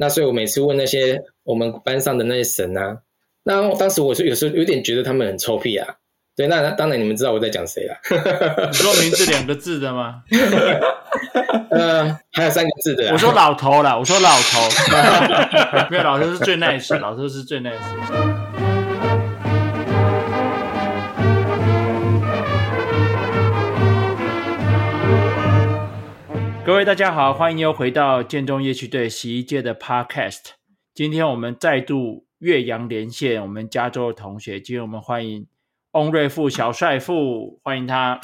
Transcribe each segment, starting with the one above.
那所以我每次问那些我们班上的那些神啊，那当时我是有时候有点觉得他们很臭屁啊。对，那当然你们知道我在讲谁了。你说名字两个字的吗？呃，还有三个字的。我说老头啦，我说老头。没有，老头是最 nice，老头是最 nice。各位大家好，欢迎又回到建中夜曲队十一届的 Podcast。今天我们再度岳阳连线，我们加州的同学，今天我们欢迎。翁瑞富小帅富，欢迎他。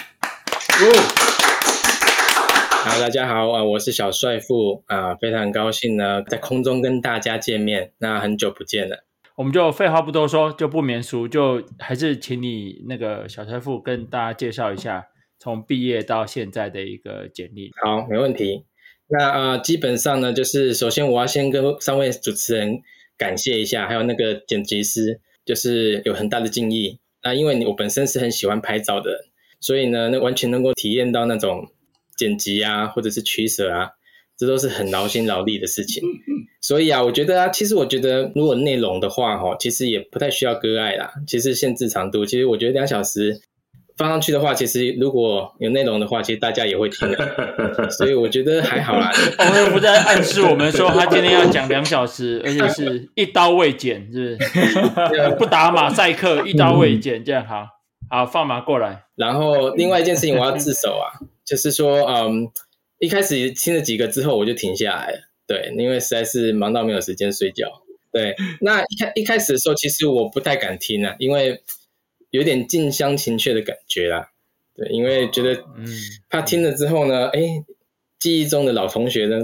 好，大家好啊，我是小帅富啊，非常高兴呢，在空中跟大家见面。那很久不见了，我们就废话不多说，就不免俗，就还是请你那个小帅富跟大家介绍一下从毕业到现在的一个简历。好，没问题。那啊，基本上呢，就是首先我要先跟三位主持人感谢一下，还有那个剪辑师，就是有很大的敬意。那因为我本身是很喜欢拍照的人，所以呢，那完全能够体验到那种剪辑啊，或者是取舍啊，这都是很劳心劳力的事情。所以啊，我觉得啊，其实我觉得如果内容的话，哈，其实也不太需要割爱啦。其实限制长度，其实我觉得两小时放上去的话，其实如果有内容的话，其实大家也会听的。所以我觉得还好啦。我们不在暗示我们说他今天要讲两小时，而且是一刀未剪，是不是？不打马赛克，一刀未剪，这样好。好，放马过来。然后另外一件事情我要自首啊，就是说，嗯，一开始听了几个之后，我就停下来了。对，因为实在是忙到没有时间睡觉。对，那一开一开始的时候，其实我不太敢听啊，因为。有点近乡情怯的感觉啦，对，因为觉得，嗯，他听了之后呢，哎、欸，记忆中的老同学呢，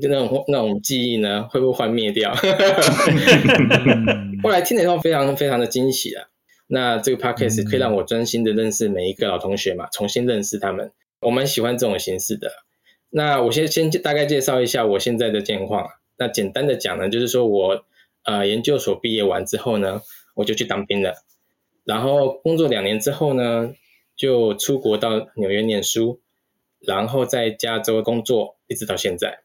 就那种那种记忆呢，会不会幻灭掉？后来听了以后，非常非常的惊喜啊！那这个 podcast 可以让我专心的认识每一个老同学嘛，重新认识他们。我蛮喜欢这种形式的。那我先先大概介绍一下我现在的现况。那简单的讲呢，就是说我呃研究所毕业完之后呢，我就去当兵了。然后工作两年之后呢，就出国到纽约念书，然后在加州工作，一直到现在。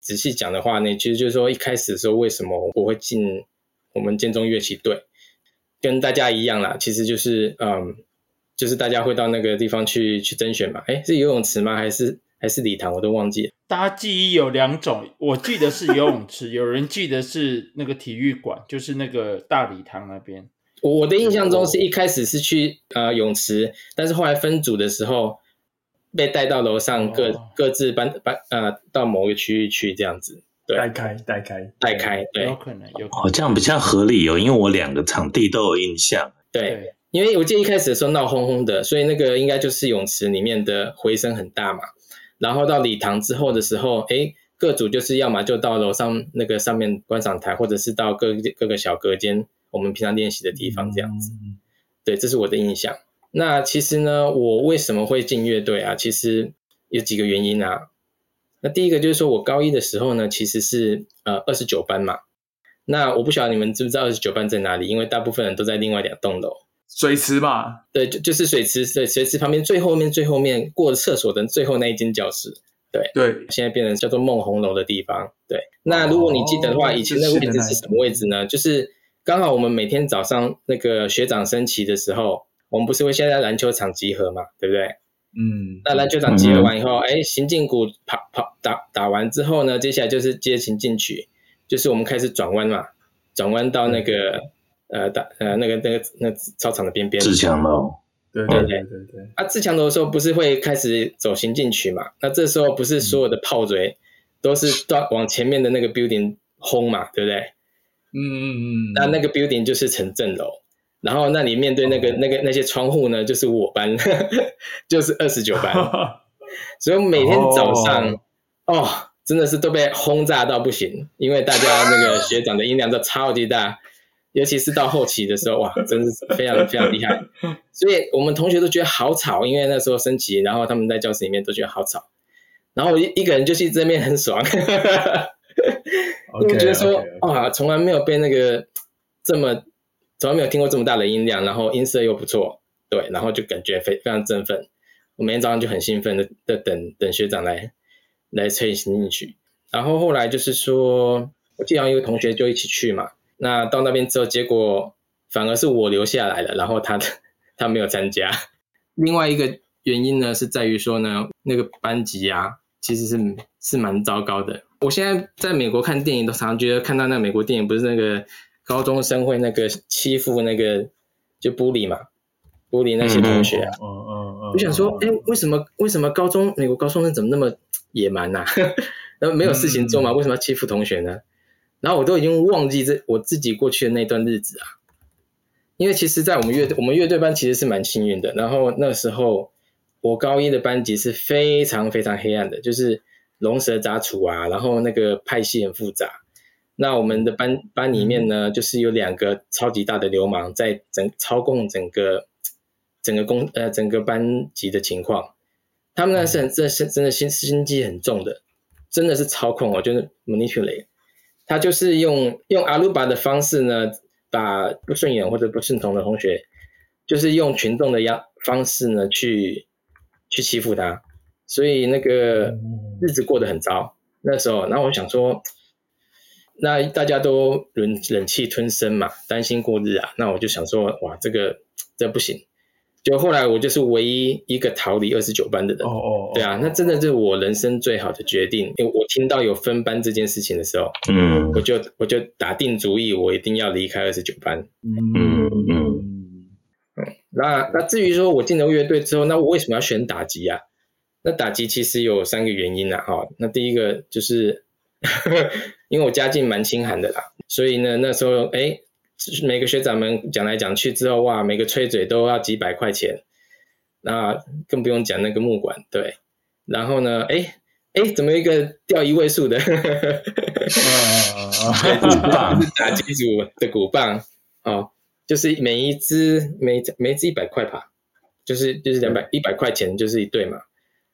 仔细讲的话呢，其实就是说一开始的时候，为什么我会进我们建中乐器队，跟大家一样啦，其实就是嗯，就是大家会到那个地方去去甄选嘛。诶，是游泳池吗？还是还是礼堂？我都忘记了。大家记忆有两种，我记得是游泳池，有人记得是那个体育馆，就是那个大礼堂那边。我的印象中是一开始是去呃泳池，但是后来分组的时候被带到楼上各，各、哦、各自搬搬呃到某个区域去这样子。对，带开带开带开，对，有可能有可能。哦，这样比较合理哦，因为我两个场地都有印象。对，对因为我记得一开始的时候闹哄哄的，所以那个应该就是泳池里面的回声很大嘛。然后到礼堂之后的时候，哎，各组就是要么就到楼上那个上面观赏台，或者是到各各个小隔间。我们平常练习的地方这样子，对，这是我的印象。那其实呢，我为什么会进乐队啊？其实有几个原因啊。那第一个就是说我高一的时候呢，其实是呃二十九班嘛。那我不晓得你们知不知道二十九班在哪里？因为大部分人都在另外两栋楼。水池吧？对，就就是水池，对，水池旁边最后面最后面过了厕所的最后那一间教室。对对，现在变成叫做梦红楼的地方。对，那如果你记得的话，哦、以前那个位置是什么位置呢？就是。刚好我们每天早上那个学长升旗的时候，我们不是会先在篮球场集合嘛，对不对？嗯。那篮球场集合完以后，哎、嗯，行进鼓跑跑打打完之后呢，接下来就是接行进曲，就是我们开始转弯嘛，转弯到那个、嗯、呃打呃那个那个那、操场的边边。自强楼。对对对对对。啊，自强楼的时候不是会开始走行进曲嘛？那这时候不是所有的炮嘴都是到往前面的那个 building 轰嘛，对不对？嗯嗯嗯，那那个 building 就是城镇楼，然后那里面对那个、哦、那个那些窗户呢，就是我班，就是二十九班，所以每天早上哦，哦，真的是都被轰炸到不行，因为大家那个学长的音量都超级大，尤其是到后期的时候，哇，真是非常非常厉害，所以我们同学都觉得好吵，因为那时候升旗，然后他们在教室里面都觉得好吵，然后我一一个人就去这边很爽。呵 呵因为觉得说啊，从来没有被那个这么，从来没有听过这么大的音量，然后音色又不错，对，然后就感觉非非常振奋。我每天早上就很兴奋的的等等学长来来吹行进去。然后后来就是说，我记得有一个同学就一起去嘛。那到那边之后，结果反而是我留下来了，然后他 他没有参加。另外一个原因呢，是在于说呢，那个班级啊，其实是是蛮糟糕的。我现在在美国看电影，都常常觉得看到那美国电影，不是那个高中生会那个欺负那个就 bully 嘛，bully 那些同学啊。嗯嗯嗯。我想说，哎，为什么为什么高中美国高中生怎么那么野蛮呐？然后没有事情做嘛，为什么要欺负同学呢？然后我都已经忘记这我自己过去的那段日子啊，因为其实，在我们乐队，我们乐队班其实是蛮幸运的。然后那时候，我高一的班级是非常非常黑暗的，就是龙蛇杂处啊，然后那个派系很复杂。那我们的班班里面呢，就是有两个超级大的流氓在整操控整个整个公呃整个班级的情况。他们呢是很真是真的心心机很重的，真的是操控哦，就是 manipulate。他就是用用阿鲁巴的方式呢，把不顺眼或者不顺从的同学，就是用群众的样方式呢去去欺负他，所以那个日子过得很糟。那时候，然后我想说，那大家都忍忍气吞声嘛，担心过日啊。那我就想说，哇，这个这不行。就后来我就是唯一一个逃离二十九班的人，哦哦，对啊，那真的是我人生最好的决定。因为我听到有分班这件事情的时候，嗯，我就我就打定主意，我一定要离开二十九班。嗯嗯嗯。那那至于说我进了乐队之后，那我为什么要选打击啊？那打击其实有三个原因啦。哈。那第一个就是 因为我家境蛮清寒的啦，所以呢那时候哎。每个学长们讲来讲去之后，哇，每个吹嘴都要几百块钱，那更不用讲那个木管，对。然后呢，哎哎，怎么一个掉一位数的？哈哈哈鼓棒，打击组的鼓棒，哦，就是每一支每每一支一百块吧，就是就是两百一百块钱就是一对嘛。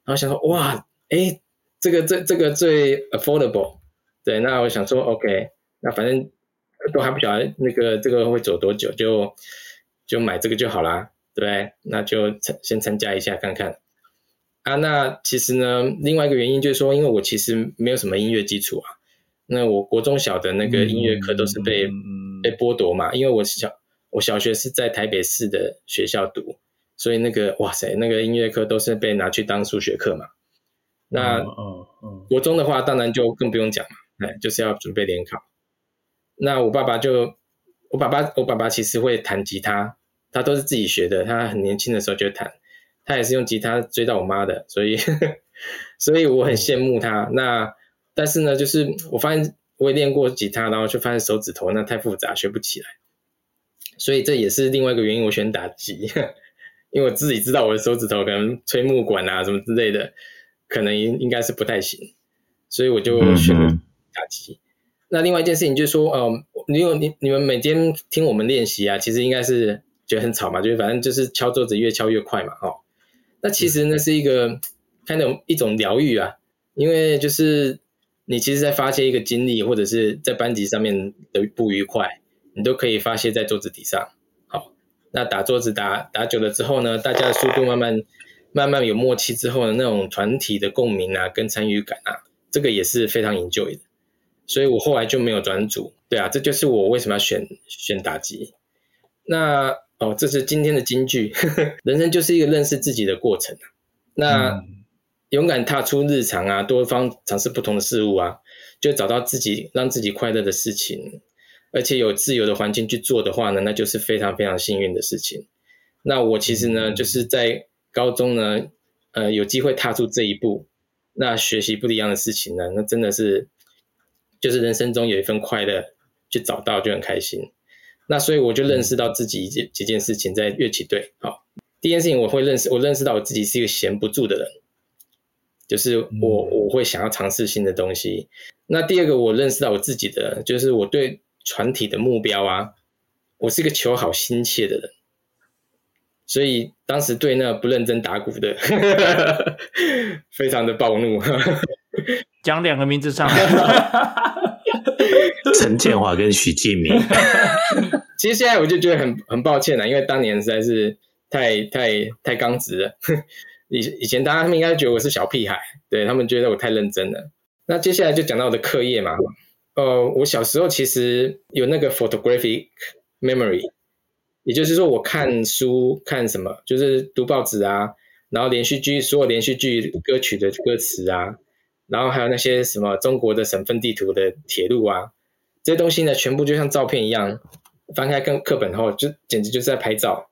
然后想说，哇，哎，这个这这个最 affordable，对，那我想说，OK，那反正。都还不晓得那个这个会走多久，就就买这个就好啦，对不对？那就参先参加一下看看啊。那其实呢，另外一个原因就是说，因为我其实没有什么音乐基础啊。那我国中小的那个音乐课都是被、嗯、被剥夺嘛，因为我小我小学是在台北市的学校读，所以那个哇塞，那个音乐课都是被拿去当数学课嘛。那国中的话，当然就更不用讲嘛，哎，就是要准备联考。那我爸爸就，我爸爸，我爸爸其实会弹吉他，他都是自己学的。他很年轻的时候就弹，他也是用吉他追到我妈的，所以，所以我很羡慕他。那但是呢，就是我发现我也练过吉他，然后就发现手指头那太复杂，学不起来。所以这也是另外一个原因，我选打击，因为我自己知道我的手指头可能吹木管啊什么之类的，可能应应该是不太行，所以我就选了打击。那另外一件事情就是说，呃，你有你你们每天听我们练习啊，其实应该是觉得很吵嘛，就是反正就是敲桌子越敲越快嘛，哦。那其实那是一个看那种一种疗愈啊，因为就是你其实在发泄一个精力，或者是在班级上面的不愉快，你都可以发泄在桌子底上。好，那打桌子打打久了之后呢，大家的速度慢慢慢慢有默契之后呢，那种团体的共鸣啊，跟参与感啊，这个也是非常 enjoy 的。所以我后来就没有转组，对啊，这就是我为什么要选选打击。那哦，这是今天的金句，呵呵，人生就是一个认识自己的过程。那、嗯、勇敢踏出日常啊，多方尝试不同的事物啊，就找到自己让自己快乐的事情，而且有自由的环境去做的话呢，那就是非常非常幸运的事情。那我其实呢，就是在高中呢，呃，有机会踏出这一步，那学习不一样的事情呢，那真的是。就是人生中有一份快乐，去找到就很开心。那所以我就认识到自己几几件事情，在乐器队。好，第一件事情我会认识，我认识到我自己是一个闲不住的人，就是我我会想要尝试新的东西。那第二个我认识到我自己的，就是我对团体的目标啊，我是一个求好心切的人，所以当时对那不认真打鼓的，非常的暴怒。讲两个名字上 陈建华跟许建明。其实现在我就觉得很很抱歉了，因为当年实在是太太太刚直了。以以前大家他们应该觉得我是小屁孩，对他们觉得我太认真了。那接下来就讲到我的课业嘛。呃，我小时候其实有那个 photographic memory，也就是说我看书看什么，就是读报纸啊，然后连续剧所有连续剧歌曲的歌词啊，然后还有那些什么中国的省份地图的铁路啊，这些东西呢，全部就像照片一样，翻开跟课本后，就简直就是在拍照，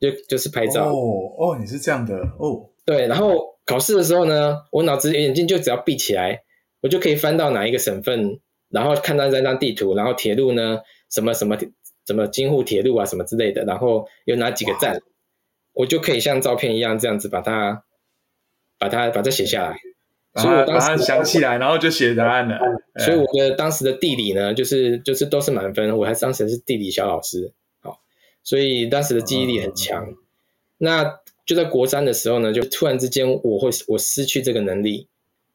就就是拍照。哦哦，你是这样的哦。对，然后考试的时候呢，我脑子眼睛就只要闭起来，我就可以翻到哪一个省份，然后看到这张地图，然后铁路呢，什么什么什么京沪铁路啊，什么之类的，然后有哪几个站，我就可以像照片一样这样子把它把它把它写下来。所以我当时想起来，然后就写答案了。所以我的当时的地理呢，就是就是都是满分，我还当时是地理小老师，好，所以当时的记忆力很强。嗯、那就在国三的时候呢，就突然之间我会我失去这个能力，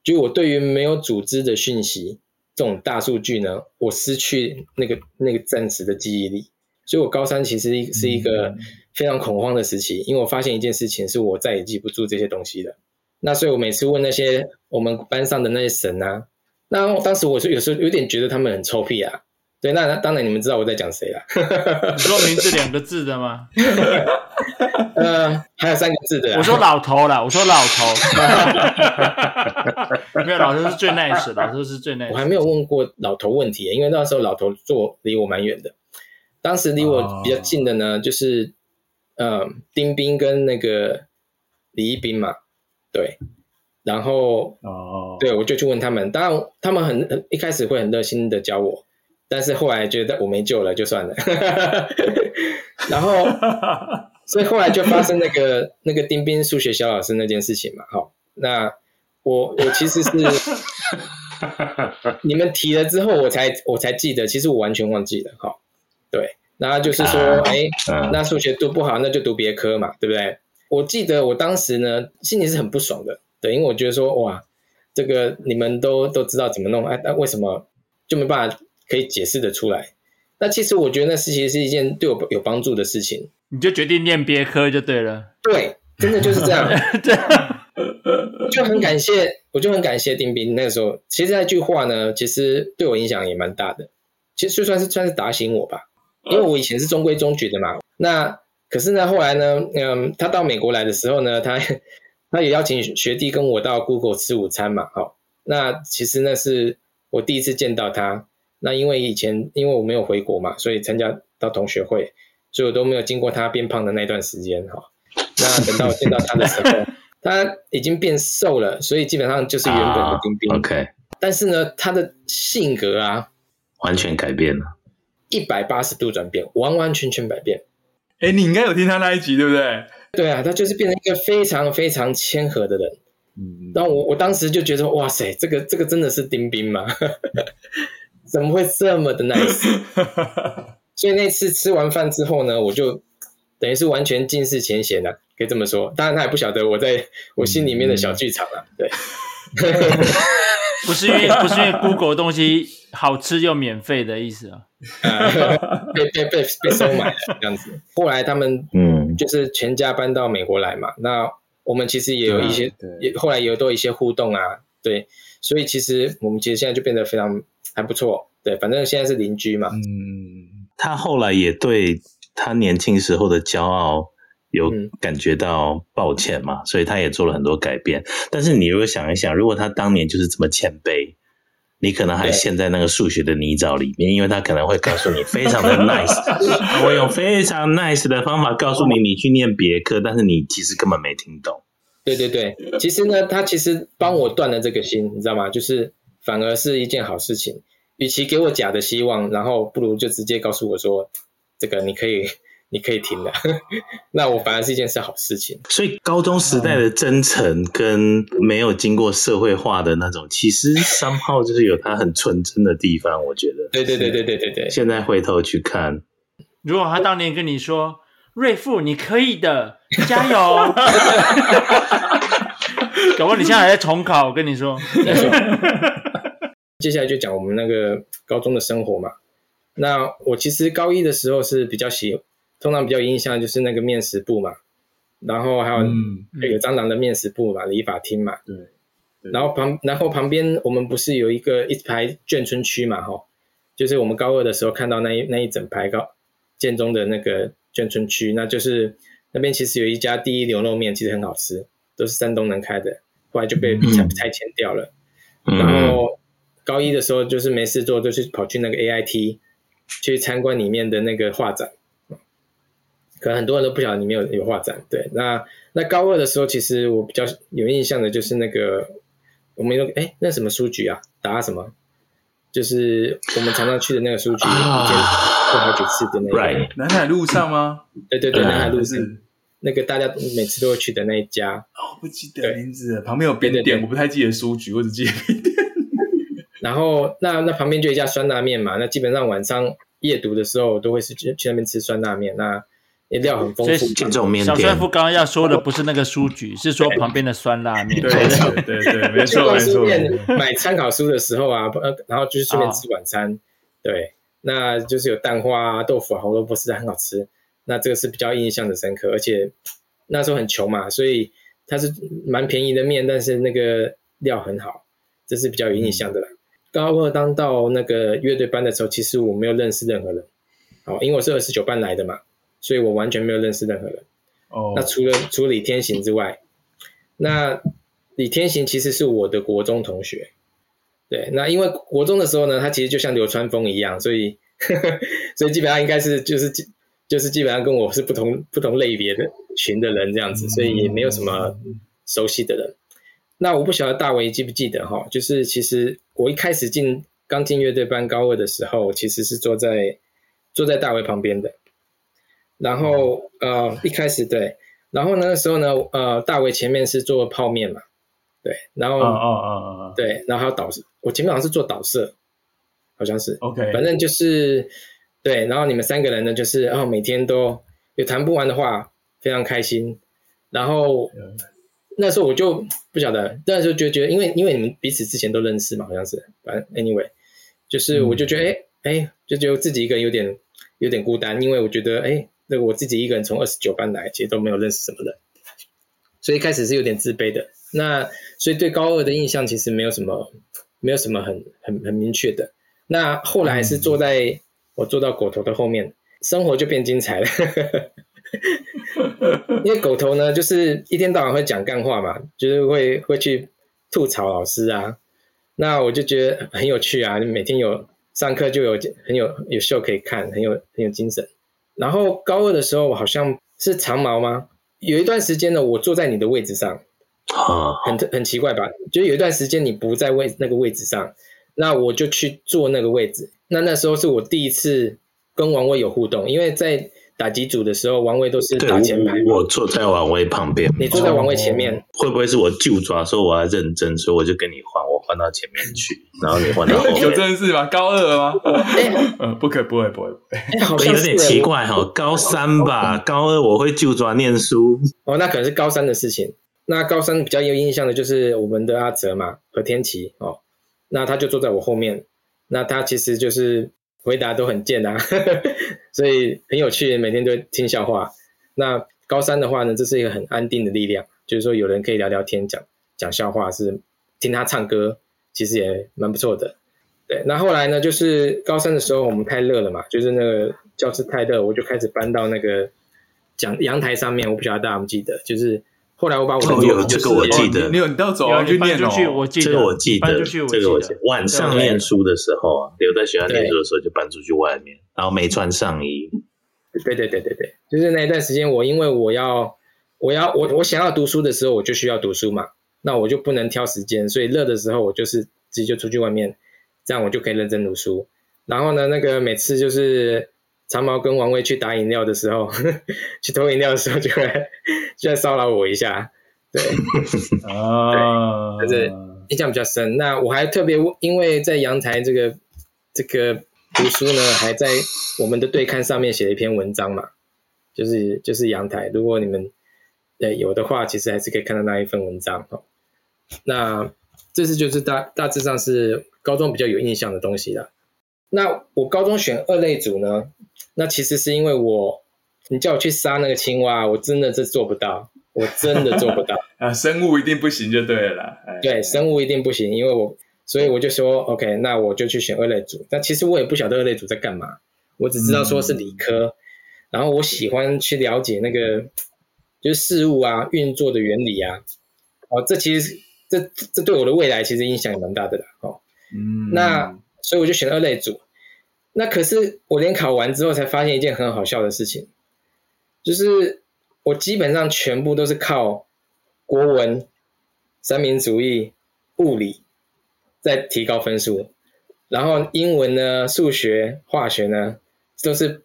就我对于没有组织的讯息这种大数据呢，我失去那个那个暂时的记忆力，所以我高三其实是一个非常恐慌的时期，因为我发现一件事情是我再也记不住这些东西了。那所以我每次问那些我们班上的那些神啊，那当时我是有时候有点觉得他们很臭屁啊。对，那当然你们知道我在讲谁了。你说名字两个字的吗？呃，还有三个字的。我说老头了，我说老头。没有，老头是最 nice，老头是最 nice。我还没有问过老头问题，因为那时候老头坐离我蛮远的。当时离我比较近的呢，就是呃丁斌跟那个李一斌嘛。对，然后哦，对，我就去问他们，当然他们很一开始会很热心的教我。但是后来觉得我没救了，就算了。然后，所以后来就发生那个 那个丁斌数学小老师那件事情嘛。好，那我我其实是 你们提了之后，我才我才记得，其实我完全忘记了。好，对，然后就是说，哎，那数学读不好，那就读别科嘛，对不对？我记得我当时呢，心里是很不爽的，对，因为我觉得说，哇，这个你们都都知道怎么弄，哎，那为什么就没办法？可以解释的出来，那其实我觉得那事情是一件对我有帮助的事情。你就决定念别科就对了。对，真的就是这样。对，就很感谢，我就很感谢丁斌那个时候。其实那句话呢，其实对我影响也蛮大的。其实就算是算是打醒我吧，因为我以前是中规中矩的嘛。那可是呢，后来呢，嗯，他到美国来的时候呢，他 他也邀请学弟跟我到 Google 吃午餐嘛。好，那其实那是我第一次见到他。那因为以前因为我没有回国嘛，所以参加到同学会，所以我都没有经过他变胖的那段时间哈。那等到我见到他的时候，他已经变瘦了，所以基本上就是原本的丁斌。Oh, OK。但是呢，他的性格啊，完全改变了，一百八十度转变，完完全全改变。哎，你应该有听他那一集对不对？对啊，他就是变成一个非常非常谦和的人。嗯。然后我我当时就觉得，哇塞，这个这个真的是丁斌吗？怎么会这么的 nice？所以那次吃完饭之后呢，我就等于是完全尽释前嫌了，可以这么说。当然他也不晓得我在我心里面的小剧场了。对，不是因为不是因为 Google 的东西好吃又免费的意思啊，被被被被收买了这样子。后来他们嗯，就是全家搬到美国来嘛。那我们其实也有一些，也后来也有多一些互动啊。对，所以其实我们其实现在就变得非常。还不错，对，反正现在是邻居嘛。嗯，他后来也对他年轻时候的骄傲有感觉到抱歉嘛，嗯、所以他也做了很多改变。但是你如果想一想，如果他当年就是这么谦卑，你可能还陷在那个数学的泥沼里面，因为他可能会告诉你非常的 nice，我用非常 nice 的方法告诉你，你去念别科，但是你其实根本没听懂。对对对，其实呢，他其实帮我断了这个心，你知道吗？就是。反而是一件好事情，与其给我假的希望，然后不如就直接告诉我说，这个你可以，你可以停了。那我反而是一件是好事情。所以高中时代的真诚跟没有经过社会化的那种，其实 somehow 就是有它很纯真的地方。我觉得，对对对对对对对。现在回头去看，如果他当年跟你说，瑞富你可以的，加油。搞不好你现在还在重考，我跟你说。接下来就讲我们那个高中的生活嘛。那我其实高一的时候是比较喜，通常比较印象就是那个面食部嘛，然后还有有蟑螂的面食部嘛，理发厅嘛。对。然后旁然后旁边我们不是有一个一排眷村区嘛，哈，就是我们高二的时候看到那一那一整排高建中的那个眷村区，那就是那边其实有一家第一牛肉面，其实很好吃，都是山东人开的，后来就被拆拆迁掉了。嗯、然后高一的时候就是没事做，就是跑去那个 AIT 去参观里面的那个画展。可能很多人都不晓得里面有有画展，对。那那高二的时候，其实我比较有印象的就是那个我们有哎，那什么书局啊？打什么？就是我们常常去的那个书局，一天过好几次的那个。Right. 南海路上吗？对对对，南海路上那个大家每次都会去的那一家。哦，不记得名字，旁边有别的店，我不太记得书局，我只记得。然后那那旁边就一家酸辣面嘛，那基本上晚上夜读的时候都会是去去那边吃酸辣面那。料很丰富，这种面店。小帅富刚刚要说的不是那个书局，是说旁边的酸辣面。对对对对，没错 没错。买参考书的时候啊，然后就是顺便吃晚餐。哦、对，那就是有蛋花啊、豆腐啊、红萝卜丝很好吃。那这个是比较印象的深刻，而且那时候很穷嘛，所以它是蛮便宜的面，但是那个料很好，这是比较有印象的啦。嗯、高二当到那个乐队班的时候，其实我没有认识任何人，哦，因为我是二十九班来的嘛。所以我完全没有认识任何人。哦，oh. 那除了除了李天行之外，那李天行其实是我的国中同学。对，那因为国中的时候呢，他其实就像流川枫一样，所以呵呵 所以基本上应该是就是就是基本上跟我是不同不同类别的群的人这样子，所以也没有什么熟悉的人。那我不晓得大为记不记得哈，就是其实我一开始进刚进乐队班高二的时候，其实是坐在坐在大为旁边的。然后呃一开始对，然后那个时候呢呃大为前面是做泡面嘛，对，然后哦哦哦对，然后还有导我前面好像是做导摄，好像是 OK，反正就是对，然后你们三个人呢就是然后每天都有谈不完的话，非常开心。然后那时候我就不晓得，那时候就觉得因为因为你们彼此之前都认识嘛，好像是，反正 anyway，就是我就觉得哎哎，就觉得自己一个人有点有点孤单，因为我觉得哎。那个我自己一个人从二十九班来，其实都没有认识什么人，所以一开始是有点自卑的。那所以对高二的印象其实没有什么，没有什么很很很明确的。那后来是坐在、嗯、我坐到狗头的后面，生活就变精彩了。因为狗头呢，就是一天到晚会讲干话嘛，就是会会去吐槽老师啊。那我就觉得很有趣啊，每天有上课就有很有有秀可以看，很有很有精神。然后高二的时候，我好像是长毛吗？有一段时间呢，我坐在你的位置上，啊很很奇怪吧？就有一段时间你不在位那个位置上，那我就去坐那个位置。那那时候是我第一次跟王威有互动，因为在打几组的时候，王位都是打前排，我坐在王位旁边，你坐在王位前面，会不会是我就抓说我要认真，所以我就跟你换？我换到前面去，然后你换到后面。有这件事吗？高二吗？嗯，不可以，不会，不会。有点奇怪哈，高三吧，高二我会就抓念书。哦，那可能是高三的事情。那高三比较有印象的就是我们的阿哲嘛，和天琪哦。那他就坐在我后面，那他其实就是回答都很贱啊，所以很有趣，每天都听笑话。那高三的话呢，这是一个很安定的力量，就是说有人可以聊聊天，讲讲笑话是。听他唱歌，其实也蛮不错的。对，那后来呢，就是高三的时候，我们太热了嘛，就是那个教室太热，我就开始搬到那个讲阳台上面。我不晓得大家记得，就是后来我把我有这个我记得，你有你到走廊去念哦，我记得这个我记得，这个我记得。晚上念书的时候啊，留在学校念书的时候就搬出去外面，然后没穿上衣。对对对对对，就是那一段时间，我因为我要我要我我想要读书的时候，我就需要读书嘛。那我就不能挑时间，所以热的时候我就是直接就出去外面，这样我就可以认真读书。然后呢，那个每次就是长毛跟王威去打饮料的时候，去偷饮料的时候就来 就来骚扰我一下，对，啊，对，就是印象比较深。那我还特别因为在阳台这个这个读书呢，还在我们的对看上面写了一篇文章嘛，就是就是阳台，如果你们对有的话，其实还是可以看到那一份文章哦。那这是就是大大致上是高中比较有印象的东西了。那我高中选二类组呢，那其实是因为我你叫我去杀那个青蛙，我真的是做不到，我真的做不到 啊！生物一定不行就对了啦。对，生物一定不行，因为我所以我就说 OK，那我就去选二类组。但其实我也不晓得二类组在干嘛，我只知道说是理科，嗯、然后我喜欢去了解那个就是事物啊运作的原理啊。哦，这其实这这对我的未来其实影响也蛮大的啦。哦，嗯，那所以我就选二类组。那可是我连考完之后才发现一件很好笑的事情，就是我基本上全部都是靠国文、三民主义、物理在提高分数，然后英文呢、数学、化学呢都是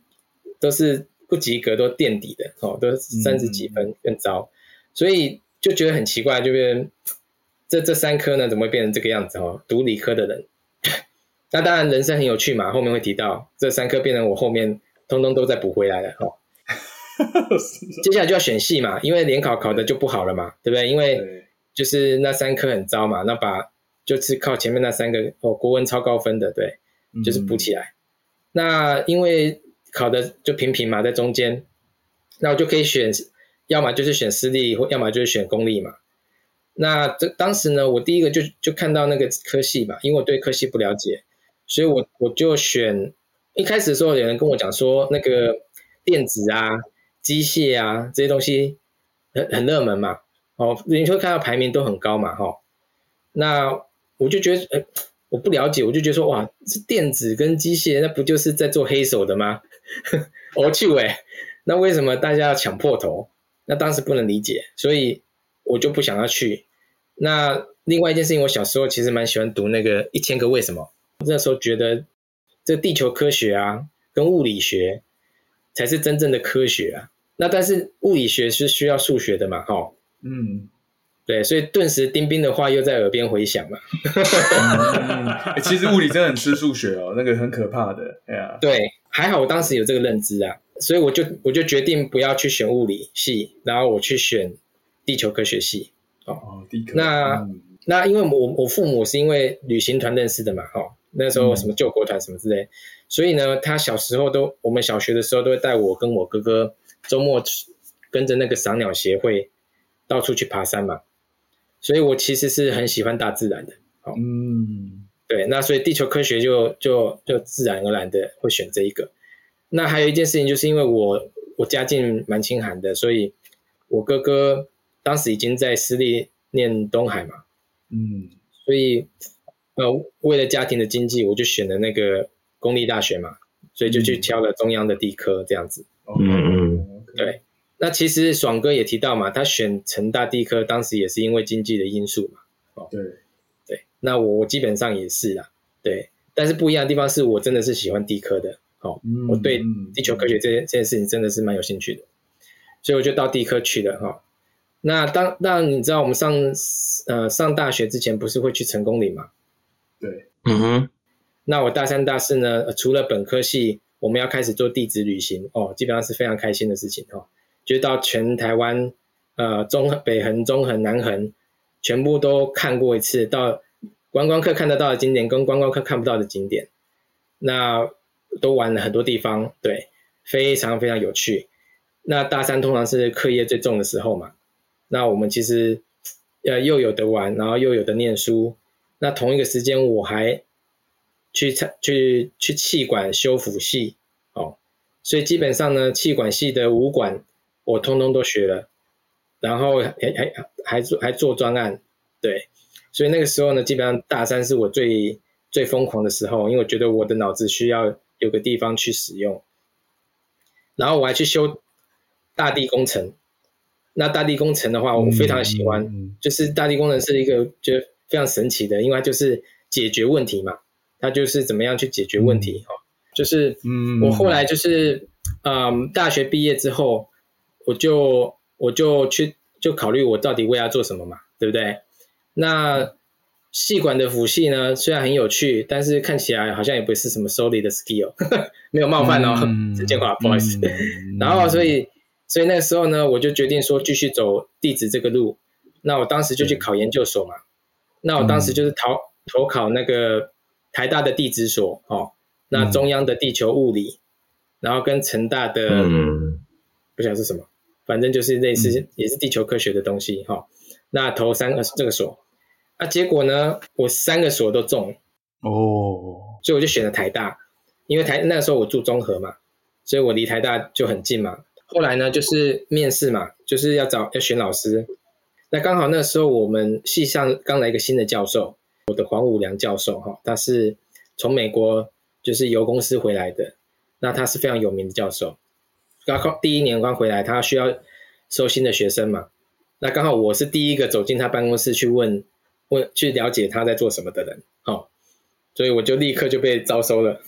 都是不及格，都垫底的哦，都是三十几分更糟，所以就觉得很奇怪，就是这这三科呢怎么会变成这个样子哦？读理科的人。那当然，人生很有趣嘛。后面会提到这三科变成我后面通通都在补回来了哦。接下来就要选系嘛，因为联考考的就不好了嘛，对不对？因为就是那三科很糟嘛，那把就是靠前面那三个哦，国文超高分的，对，就是补起来。嗯、那因为考的就平平嘛，在中间，那我就可以选，要么就是选私立，或要么就是选公立嘛。那这当时呢，我第一个就就看到那个科系嘛，因为我对科系不了解。所以我我就选，一开始的时候有人跟我讲说，那个电子啊、机械啊这些东西很很热门嘛，哦，你会看到排名都很高嘛，哈、哦。那我就觉得，呃，我不了解，我就觉得说，哇，这电子跟机械，那不就是在做黑手的吗？我去喂，那为什么大家要抢破头？那当时不能理解，所以我就不想要去。那另外一件事情，我小时候其实蛮喜欢读那个一千个为什么。那时候觉得，这地球科学啊，跟物理学才是真正的科学啊。那但是物理学是需要数学的嘛，哈。嗯，对，所以顿时丁丁的话又在耳边回响嘛。嗯欸、其实物理真的很吃数学哦，那个很可怕的。哎呀，对，还好我当时有这个认知啊，所以我就我就决定不要去选物理系，然后我去选地球科学系。哦，地科。那、嗯、那因为我我父母是因为旅行团认识的嘛，哈。那时候什么救国团什么之类，嗯、所以呢，他小时候都，我们小学的时候都会带我跟我哥哥周末跟着那个赏鸟协会到处去爬山嘛，所以我其实是很喜欢大自然的。好，嗯，对，那所以地球科学就就就自然而然的会选这一个。那还有一件事情，就是因为我我家境蛮清寒的，所以我哥哥当时已经在私立念东海嘛，嗯，所以。呃，为了家庭的经济，我就选了那个公立大学嘛，所以就去挑了中央的地科这样子。嗯嗯，对。那其实爽哥也提到嘛，他选成大地科，当时也是因为经济的因素嘛。哦，对对。那我基本上也是啦，对。但是不一样的地方是我真的是喜欢地科的，哦，我对地球科学这件这件事情真的是蛮有兴趣的，所以我就到地科去了哈。那当当然你知道，我们上呃上大学之前不是会去成功岭嘛？对，嗯哼，那我大三、大四呢，除了本科系，我们要开始做地质旅行哦，基本上是非常开心的事情哦，就到全台湾，呃，中北横、中横、南横，全部都看过一次，到观光客看得到的景点跟观光客看不到的景点，那都玩了很多地方，对，非常非常有趣。那大三通常是课业最重的时候嘛，那我们其实呃又有得玩，然后又有得念书。那同一个时间，我还去参去去气管修复系哦，所以基本上呢，气管系的五管我通通都学了，然后还还还做还做专案，对，所以那个时候呢，基本上大三是我最最疯狂的时候，因为我觉得我的脑子需要有个地方去使用，然后我还去修大地工程，那大地工程的话，我非常喜欢，嗯、就是大地工程是一个就。非常神奇的，因为它就是解决问题嘛，它就是怎么样去解决问题哈、嗯，就是嗯，我后来就是嗯，大学毕业之后，我就我就去就考虑我到底为要做什么嘛，对不对？那细管的辅系呢，虽然很有趣，但是看起来好像也不是什么 solid 的 skill，没有冒犯哦，直接挂，不好意思。嗯、然后所以所以那个时候呢，我就决定说继续走地质这个路，那我当时就去考研究所嘛。那我当时就是投投考那个台大的地质所哦，那中央的地球物理，然后跟成大的嗯。不晓得是什么，反正就是类似也是地球科学的东西哈、嗯。那投三个这个所，啊，结果呢，我三个所都中。哦，所以我就选了台大，因为台那个时候我住中和嘛，所以我离台大就很近嘛。后来呢，就是面试嘛，就是要找要选老师，那刚好那时候我们系上刚来一个新的教授，我的黄武良教授哈，他是从美国就是油公司回来的，那他是非常有名的教授。刚刚第一年刚回来，他需要收新的学生嘛，那刚好我是第一个走进他办公室去问问去了解他在做什么的人，好，所以我就立刻就被招收了。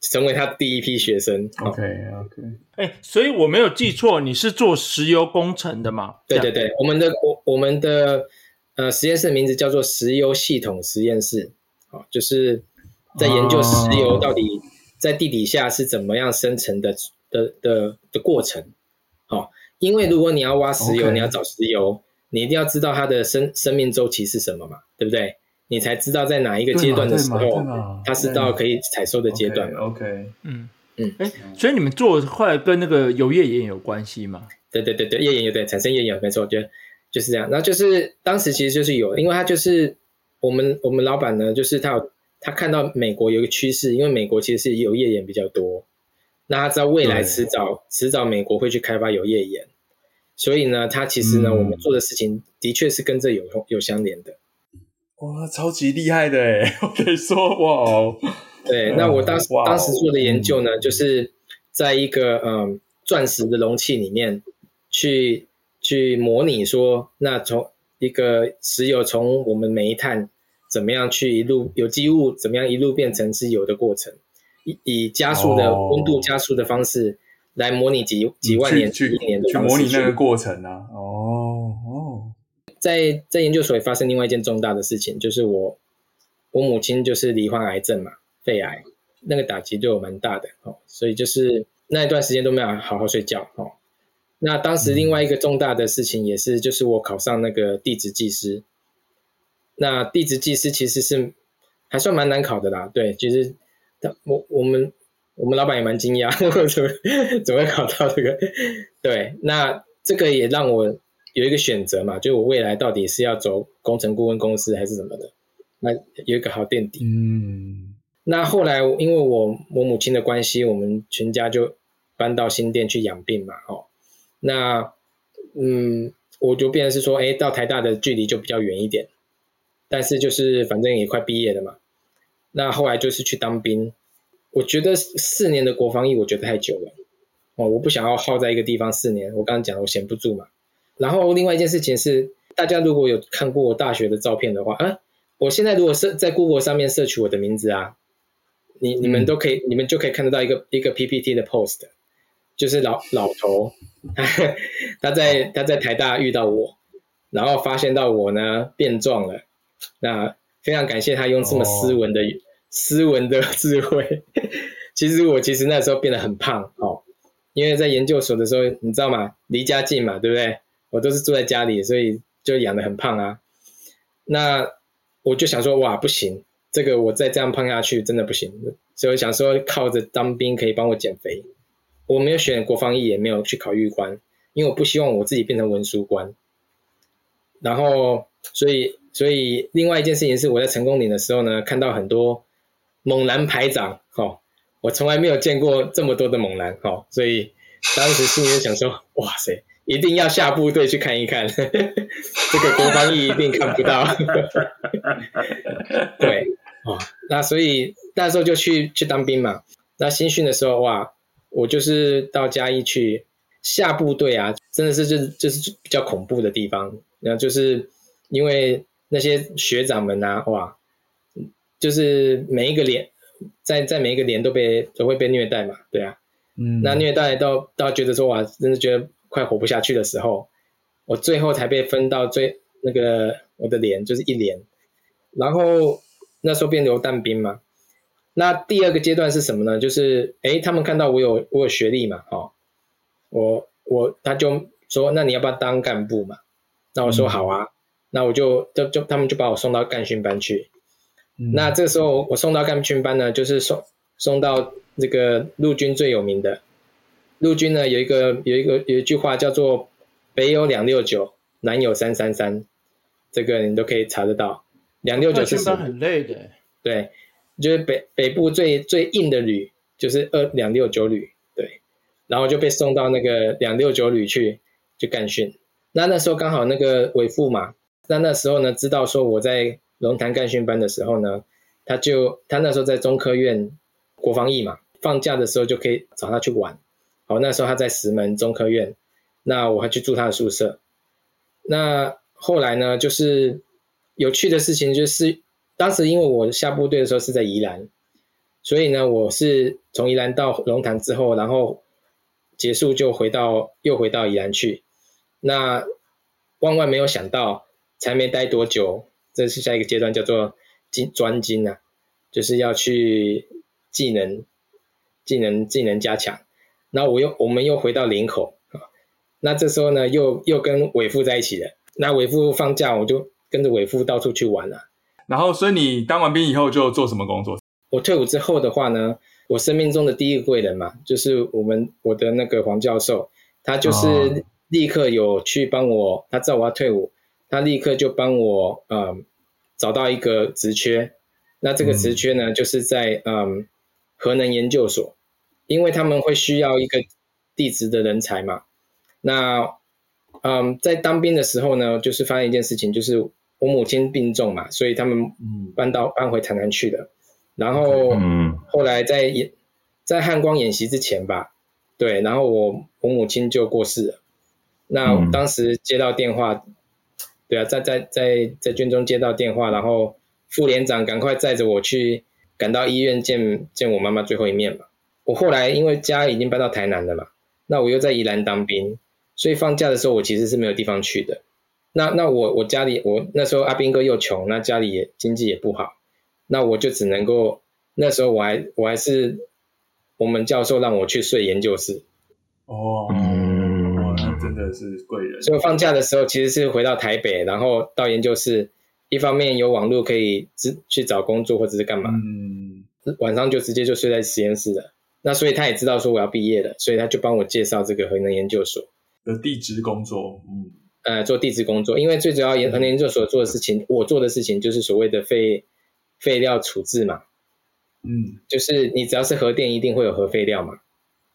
成为他第一批学生。OK OK，哎、欸，所以我没有记错，你是做石油工程的吗？对对对，我们的我我们的呃实验室的名字叫做石油系统实验室，好，就是在研究石油到底在地底下是怎么样生成的的的的过程。好，因为如果你要挖石油.你要找石油，你一定要知道它的生生命周期是什么嘛，对不对？你才知道在哪一个阶段的时候，它是到可以采收的阶段。OK，嗯。嗯，哎，所以你们做后来跟那个油页岩有关系吗？对对对对，页岩有对产生页岩，没错，就就是这样。然后就是当时其实就是有，因为他就是我们我们老板呢，就是他有他看到美国有一个趋势，因为美国其实是油页岩比较多，那他知道未来迟早迟早美国会去开发油页岩，所以呢，他其实呢，嗯、我们做的事情的确是跟这有有相连的。哇，超级厉害的诶，我可以说哇哦。对，那我当时当时做的研究呢，就是在一个嗯钻石的容器里面去去模拟说，那从一个石油从我们煤炭怎么样去一路有机物怎么样一路变成是油的过程，以以加速的温度加速的方式来模拟几几万年去一年的去模拟那个过程啊。哦哦。在在研究所也发生另外一件重大的事情，就是我我母亲就是罹患癌症嘛，肺癌，那个打击对我蛮大的哦，所以就是那一段时间都没有好好睡觉哦。那当时另外一个重大的事情也是，就是我考上那个地质技师。那地质技师其实是还算蛮难考的啦，对，其实我我们我们老板也蛮惊讶，怎么怎么会考到这个？对，那这个也让我。有一个选择嘛，就我未来到底是要走工程顾问公司还是什么的，那有一个好垫底。嗯，那后来因为我我母亲的关系，我们全家就搬到新店去养病嘛，哦，那嗯，我就变成是说，哎，到台大的距离就比较远一点，但是就是反正也快毕业了嘛，那后来就是去当兵，我觉得四年的国防役我觉得太久了，哦，我不想要耗在一个地方四年，我刚刚讲了我闲不住嘛。然后另外一件事情是，大家如果有看过我大学的照片的话，啊，我现在如果是在 Google 上面 search 我的名字啊，你你们都可以、嗯，你们就可以看得到一个一个 PPT 的 post，就是老老头，他在他在台大遇到我，然后发现到我呢变壮了，那非常感谢他用这么斯文的、哦、斯文的智慧。其实我其实那时候变得很胖哦，因为在研究所的时候，你知道吗？离家近嘛，对不对？我都是住在家里，所以就养得很胖啊。那我就想说，哇，不行，这个我再这样胖下去真的不行。所以想说，靠着当兵可以帮我减肥。我没有选国防役，也没有去考预官，因为我不希望我自己变成文书官。然后，所以，所以另外一件事情是，我在成功岭的时候呢，看到很多猛男排长，哦，我从来没有见过这么多的猛男，哦，所以当时心里就想说，哇塞。一定要下部队去看一看，这个国防役一定看不到。对，哦，那所以那时候就去去当兵嘛。那新训的时候，哇，我就是到嘉义去下部队啊，真的是就是就是比较恐怖的地方。然后就是因为那些学长们啊，哇，就是每一个连在在每一个连都被都会被虐待嘛，对啊，嗯，那虐待到到觉得说哇，真的觉得。快活不下去的时候，我最后才被分到最那个我的连就是一连，然后那时候变流弹兵嘛。那第二个阶段是什么呢？就是哎，他们看到我有我有学历嘛，哦，我我他就说，那你要不要当干部嘛？那我说好啊，嗯、那我就就就他们就把我送到干训班去。嗯、那这个时候我送到干训班呢，就是送送到这个陆军最有名的。陆军呢有一个有一个有一句话叫做“北有两六九，南有三三三”，这个你都可以查得到。两六九是什么？很累的。对，就是北北部最最硬的旅，就是二两六九旅。对，然后就被送到那个两六九旅去去干训。那那时候刚好那个伪父嘛，那那时候呢知道说我在龙潭干训班的时候呢，他就他那时候在中科院国防役嘛，放假的时候就可以找他去玩。好，那时候他在石门中科院，那我还去住他的宿舍。那后来呢，就是有趣的事情就是，当时因为我下部队的时候是在宜兰，所以呢，我是从宜兰到龙潭之后，然后结束就回到又回到宜兰去。那万万没有想到，才没待多久，这是下一个阶段叫做精专精啊，就是要去技能、技能、技能加强。那我又我们又回到林口啊，那这时候呢又又跟伟父在一起了。那伟父放假，我就跟着伟父到处去玩了。然后，所以你当完兵以后就做什么工作？我退伍之后的话呢，我生命中的第一个贵人嘛，就是我们我的那个黄教授，他就是立刻有去帮我，他知道我要退伍，他立刻就帮我嗯找到一个职缺。那这个职缺呢，嗯、就是在嗯核能研究所。因为他们会需要一个地质的人才嘛，那嗯，在当兵的时候呢，就是发生一件事情，就是我母亲病重嘛，所以他们搬到搬回台南去了。然后后来在演在汉光演习之前吧，对，然后我我母亲就过世了。那当时接到电话，对啊，在在在在军中接到电话，然后副连长赶快载着我去赶到医院见见我妈妈最后一面嘛。我后来因为家已经搬到台南了嘛，那我又在宜兰当兵，所以放假的时候我其实是没有地方去的。那那我我家里我那时候阿兵哥又穷，那家里也经济也不好，那我就只能够那时候我还我还是我们教授让我去睡研究室。哦，嗯，那真的是贵人。所以放假的时候其实是回到台北，然后到研究室，一方面有网络可以去找工作或者是干嘛，嗯，晚上就直接就睡在实验室了。那所以他也知道说我要毕业了，所以他就帮我介绍这个核能研究所的地质工作，嗯，呃，做地质工作，因为最主要研核能研究所做的事情，我做的事情就是所谓的废废料处置嘛，嗯，就是你只要是核电，一定会有核废料嘛，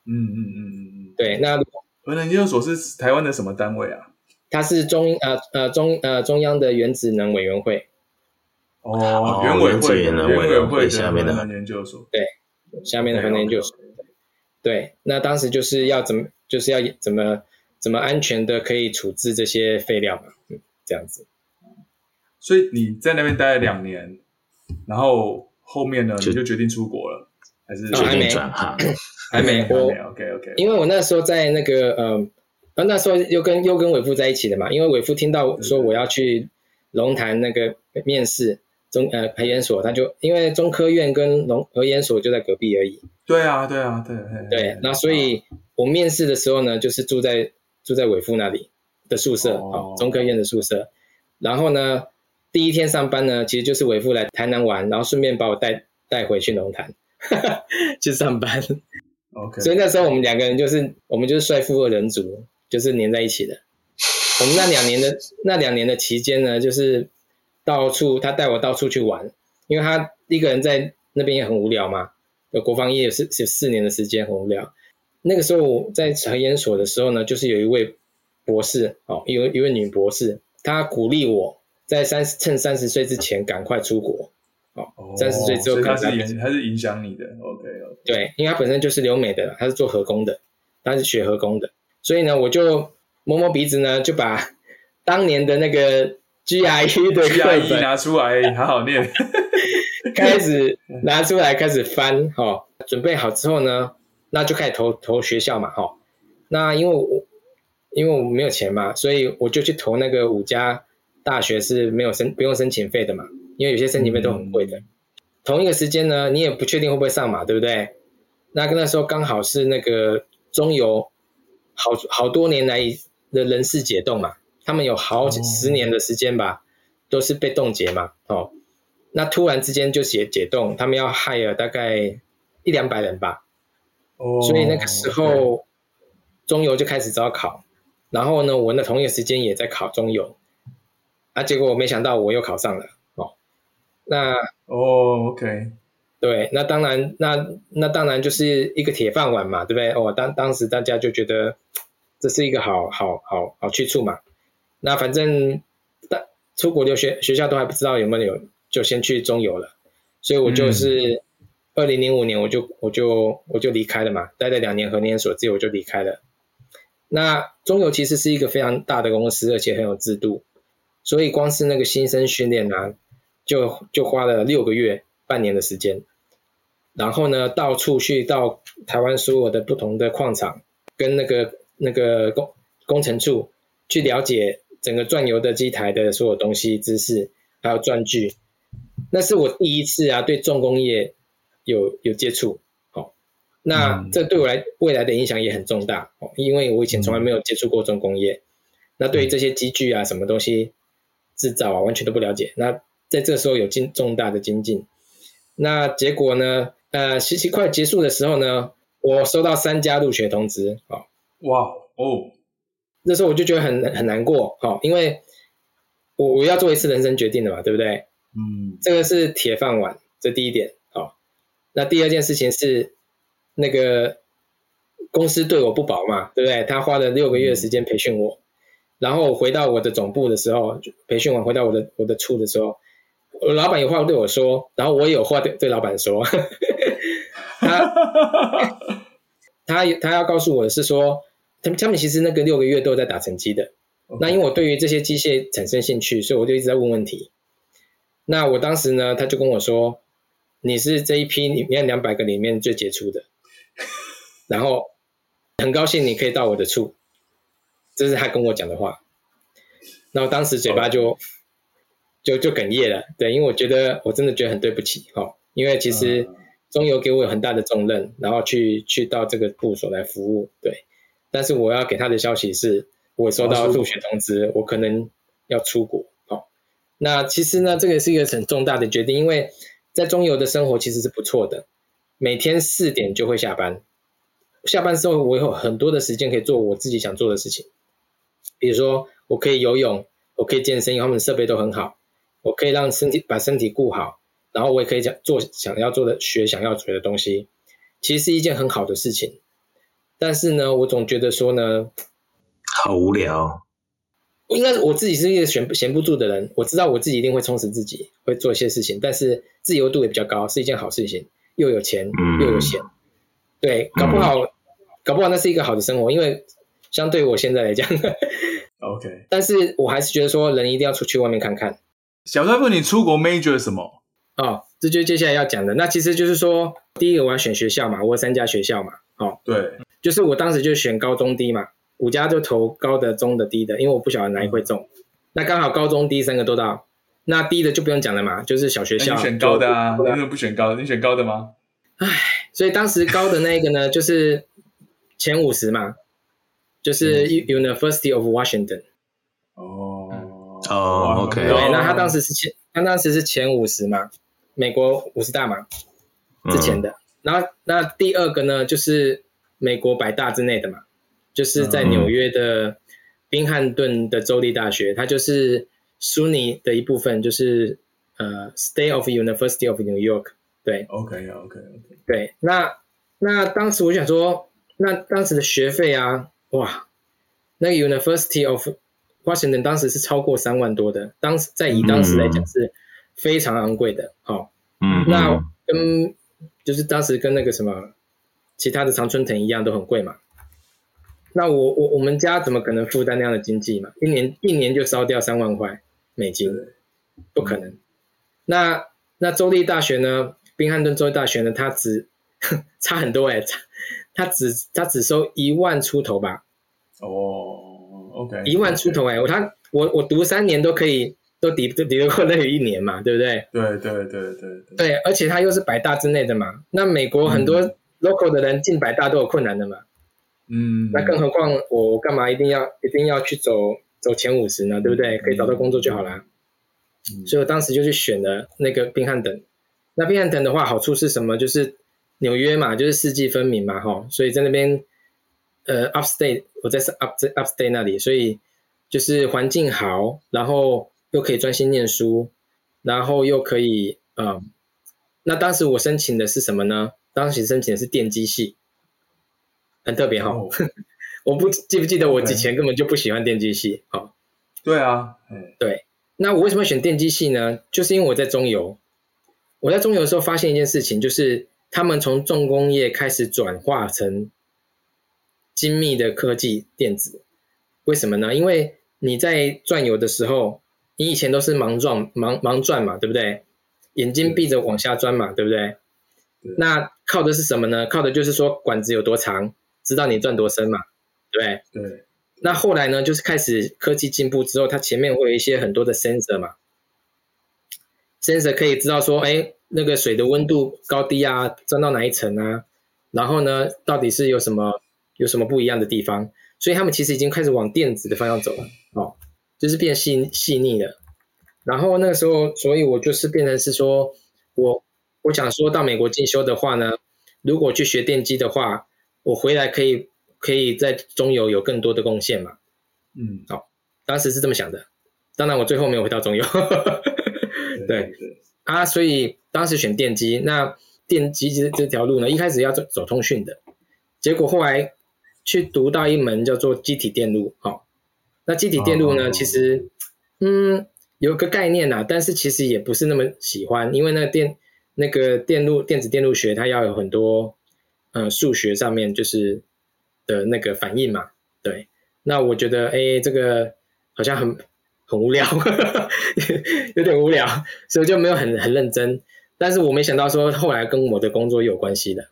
嗯嗯嗯嗯嗯，对，那核能研究所是台湾的什么单位啊？它是中呃呃中呃中央的原子能委员会，哦，原委会原委员会下面的研究所，对。下面的核能研究所，对，那当时就是要怎么，就是要怎么怎么安全的可以处置这些废料嘛，嗯，这样子。所以你在那边待了两年，然后后面呢，你就决定出国了，还是决定转行？还没，我 OK OK，因为我那时候在那个呃，那时候又跟又跟伟父在一起的嘛，因为伟父听到说我要去龙潭那个面试。中呃培研所，他就因为中科院跟农核研所就在隔壁而已。对啊，对啊，对。对，那所以我面试的时候呢，就是住在住在伟父那里的宿舍，哦，中科院的宿舍。然后呢，第一天上班呢，其实就是伟父来台南玩，然后顺便把我带带回去龙潭 去上班。OK。所以那时候我们两个人就是我们就是帅富二人组，就是黏在一起的。我们那两年的那两年的期间呢，就是。到处他带我到处去玩，因为他一个人在那边也很无聊嘛。有国防业是有四年的时间很无聊。那个时候我在核研所的时候呢，就是有一位博士哦，有一位女博士，她鼓励我在三十趁三十岁之前赶快出国。哦，三十岁之后开始影，还是影响你的。OK OK。对，因为他本身就是留美的，他是做核工的，他是学核工的，所以呢，我就摸摸鼻子呢，就把当年的那个。GRE 的课本拿出来，好好念。开始拿出来，开始翻，哈，准备好之后呢，那就开始投投学校嘛，哈。那因为我因为我没有钱嘛，所以我就去投那个五家大学是没有申不用申请费的嘛，因为有些申请费都很贵的。同一个时间呢，你也不确定会不会上嘛，对不对？那跟那时候刚好是那个中油好好多年来的人事解冻嘛。他们有好几十年的时间吧，oh. 都是被冻结嘛，哦，那突然之间就解解冻，他们要 hire 大概一两百人吧，哦，oh. 所以那个时候中油就开始招考，然后呢，我那同一个时间也在考中油，啊，结果我没想到我又考上了哦。那哦，OK，对，那当然，那那当然就是一个铁饭碗嘛，对不对？哦，当当时大家就觉得这是一个好好好好去处嘛。那反正大出国留学学校都还不知道有没有，就先去中游了。所以我就是二零零五年我就我就我就离开了嘛，待了两年和年所之后我就离开了。那中游其实是一个非常大的公司，而且很有制度，所以光是那个新生训练啊，就就花了六个月、半年的时间。然后呢，到处去到台湾所有的不同的矿场，跟那个那个工工程处去了解。整个钻油的机台的所有东西知识，还有钻具，那是我第一次啊，对重工业有有接触，哦，那这对我来未来的影响也很重大哦，因为我以前从来没有接触过重工业，那对于这些机具啊，什么东西制造啊，完全都不了解，那在这时候有进重大的精进，那结果呢，呃，实习快结束的时候呢，我收到三家入学通知，哦，哇哦。那时候我就觉得很很难过，哦，因为我我要做一次人生决定的嘛，对不对？嗯，这个是铁饭碗，这第一点，好。那第二件事情是那个公司对我不薄嘛，对不对？他花了六个月的时间培训我，然后回到我的总部的时候，培训完回到我的我的处的时候，我老板有话对我说，然后我也有话对对老板说，他 他他要告诉我的是说。他们他们其实那个六个月都有在打成绩的。那因为我对于这些机械产生兴趣，所以我就一直在问问题。那我当时呢，他就跟我说：“你是这一批里面两百个里面最杰出的。”然后很高兴你可以到我的处，这是他跟我讲的话。然后当时嘴巴就、oh. 就就哽咽了，对，因为我觉得我真的觉得很对不起哈，因为其实中油给我有很大的重任，然后去去到这个部所来服务，对。但是我要给他的消息是，我收到入学通知，我可能要出国。好，那其实呢，这个是一个很重大的决定，因为在中游的生活其实是不错的，每天四点就会下班，下班之后我有很多的时间可以做我自己想做的事情，比如说我可以游泳，我可以健身，因为他们设备都很好，我可以让身体把身体顾好，然后我也可以讲做想要做的学想要学的东西，其实是一件很好的事情。但是呢，我总觉得说呢，好无聊。应该我自己是一个闲闲不住的人，我知道我自己一定会充实自己，会做一些事情。但是自由度也比较高，是一件好事情，又有钱，又有闲。嗯、对，搞不好，嗯、搞不好那是一个好的生活，因为相对我现在来讲，OK。但是我还是觉得说，人一定要出去外面看看。小帅哥，你出国 major 什么？哦，这就是接下来要讲的。那其实就是说，第一个我要选学校嘛，我有三家学校嘛，哦，对。就是我当时就选高中低嘛，五家就投高的、中的、低的，因为我不晓得哪一会中。那刚好高中低三个都到，那低的就不用讲了嘛，就是小学校。你选高的啊？为什么不选高的？你选高的吗？唉，所以当时高的那个呢，就是前五十嘛，就是 University of Washington。哦哦，OK。对，那他当时是前，他当时是前五十嘛，美国五十大嘛，之前的。然后那第二个呢，就是。美国百大之内的嘛，就是在纽约的宾汉顿的州立大学，它就是 SUNY 的一部分，就是呃 State of University of New York。对，OK OK OK。对，那那当时我想说，那当时的学费啊，哇，那个 University of Washington 当时是超过三万多的，当时在以当时来讲是非常昂贵的。好，嗯，那跟就是当时跟那个什么。其他的常春藤一样都很贵嘛，那我我我们家怎么可能负担那样的经济嘛？一年一年就烧掉三万块美金，不可能。那那州立大学呢？宾汉顿州立大学呢？它只 差很多哎、欸，它只它只收一万出头吧？哦，OK，一万出头哎、欸，我他我我读三年都可以都抵都抵得过那一年嘛，对不对？对对对对对，对，而且它又是百大之内的嘛。那美国很多、嗯。Local 的人进百大都有困难的嘛，嗯，那更何况我我干嘛一定要一定要去走走前五十呢？对不对？可以找到工作就好啦。嗯，所以我当时就去选了那个宾汉等。那宾汉等的话，好处是什么？就是纽约嘛，就是四季分明嘛，哈，所以在那边呃 upstate，我在 up upstate 那里，所以就是环境好，然后又可以专心念书，然后又可以啊、呃。那当时我申请的是什么呢？当时申请的是电机系，很特别哈。Oh. 我不记不记得我以前根本就不喜欢电机系。好，Okay. 对啊，对。那我为什么选电机系呢？就是因为我在中油，我在中油的时候发现一件事情，就是他们从重工业开始转化成精密的科技电子。为什么呢？因为你在转油的时候，你以前都是盲撞盲盲钻嘛，对不对？眼睛闭着往下钻嘛，对不对？对，那靠的是什么呢？靠的就是说管子有多长，知道你钻多深嘛，对对？对。那后来呢，就是开始科技进步之后，它前面会有一些很多的 sensor 嘛，sensor 可以知道说，哎，那个水的温度高低啊，钻到哪一层啊，然后呢，到底是有什么有什么不一样的地方？所以他们其实已经开始往电子的方向走了，哦，就是变细细腻了。然后那个时候，所以我就是变成是说，我我想说到美国进修的话呢，如果去学电机的话，我回来可以可以在中油有更多的贡献嘛。嗯，好，当时是这么想的。当然我最后没有回到中油。对，啊，所以当时选电机，那电机这这条路呢，一开始要走走通讯的，结果后来去读到一门叫做机体电路。好，那机体电路呢，哦、其实嗯。有个概念呐，但是其实也不是那么喜欢，因为那个电那个电路电子电路学，它要有很多呃数学上面就是的那个反应嘛。对，那我觉得哎，这个好像很很无聊，有点无聊，所以就没有很很认真。但是我没想到说后来跟我的工作有关系的。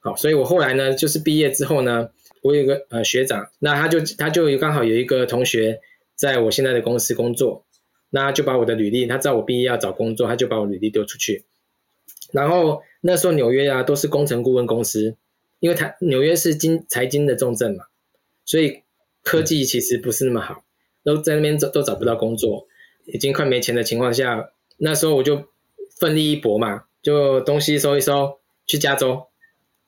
好，所以我后来呢，就是毕业之后呢，我有个呃学长，那他就他就刚好有一个同学在我现在的公司工作。那就把我的履历，他知道我毕业要找工作，他就把我履历丢出去。然后那时候纽约啊都是工程顾问公司，因为台纽约是经财经的重镇嘛，所以科技其实不是那么好，都在那边找都找不到工作，已经快没钱的情况下，那时候我就奋力一搏嘛，就东西收一收，去加州。